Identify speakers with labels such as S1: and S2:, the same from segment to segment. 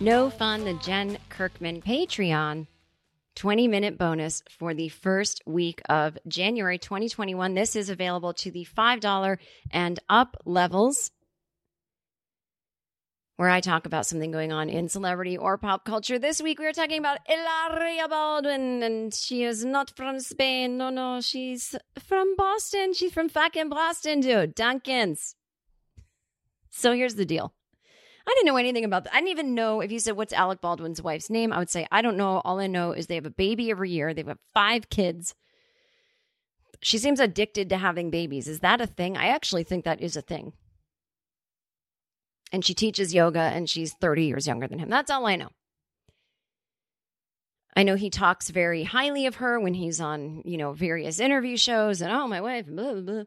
S1: No fun. The Jen Kirkman Patreon 20 minute bonus for the first week of January 2021. This is available to the $5 and up levels where I talk about something going on in celebrity or pop culture. This week we are talking about Hilaria Baldwin, and she is not from Spain. No, no, she's from Boston. She's from fucking Boston, dude. Dunkins. So here's the deal. I didn't know anything about that. I didn't even know if you said what's Alec Baldwin's wife's name. I would say I don't know. All I know is they have a baby every year. They've got five kids. She seems addicted to having babies. Is that a thing? I actually think that is a thing and she teaches yoga and she's 30 years younger than him. That's all I know. I know he talks very highly of her when he's on, you know, various interview shows and oh, my wife, blah, blah, blah.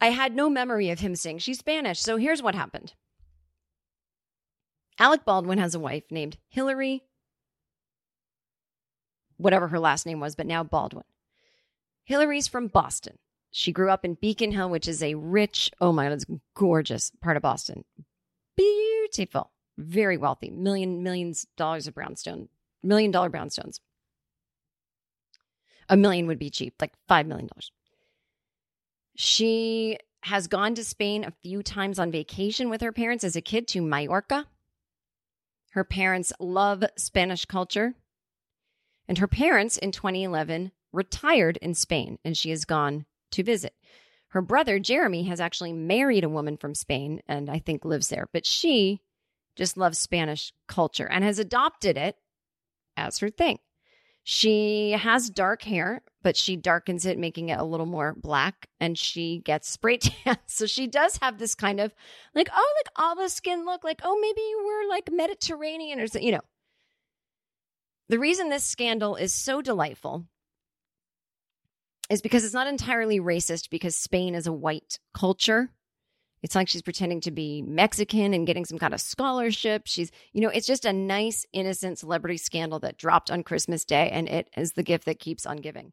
S1: I had no memory of him saying she's Spanish. So here's what happened Alec Baldwin has a wife named Hillary, whatever her last name was, but now Baldwin. Hillary's from Boston. She grew up in Beacon Hill, which is a rich, oh my God, it's gorgeous part of Boston. Beautiful, very wealthy, million, millions dollars of brownstone, million dollar brownstones. A million would be cheap, like $5 million. She has gone to Spain a few times on vacation with her parents as a kid to Mallorca. Her parents love Spanish culture. And her parents in 2011 retired in Spain, and she has gone to visit. Her brother, Jeremy, has actually married a woman from Spain and I think lives there, but she just loves Spanish culture and has adopted it as her thing. She has dark hair, but she darkens it, making it a little more black, and she gets spray tan. So she does have this kind of like, oh, like olive skin look, like, oh, maybe you were like Mediterranean or something, you know. The reason this scandal is so delightful is because it's not entirely racist because Spain is a white culture. It's like she's pretending to be Mexican and getting some kind of scholarship. She's, you know, it's just a nice, innocent celebrity scandal that dropped on Christmas Day, and it is the gift that keeps on giving.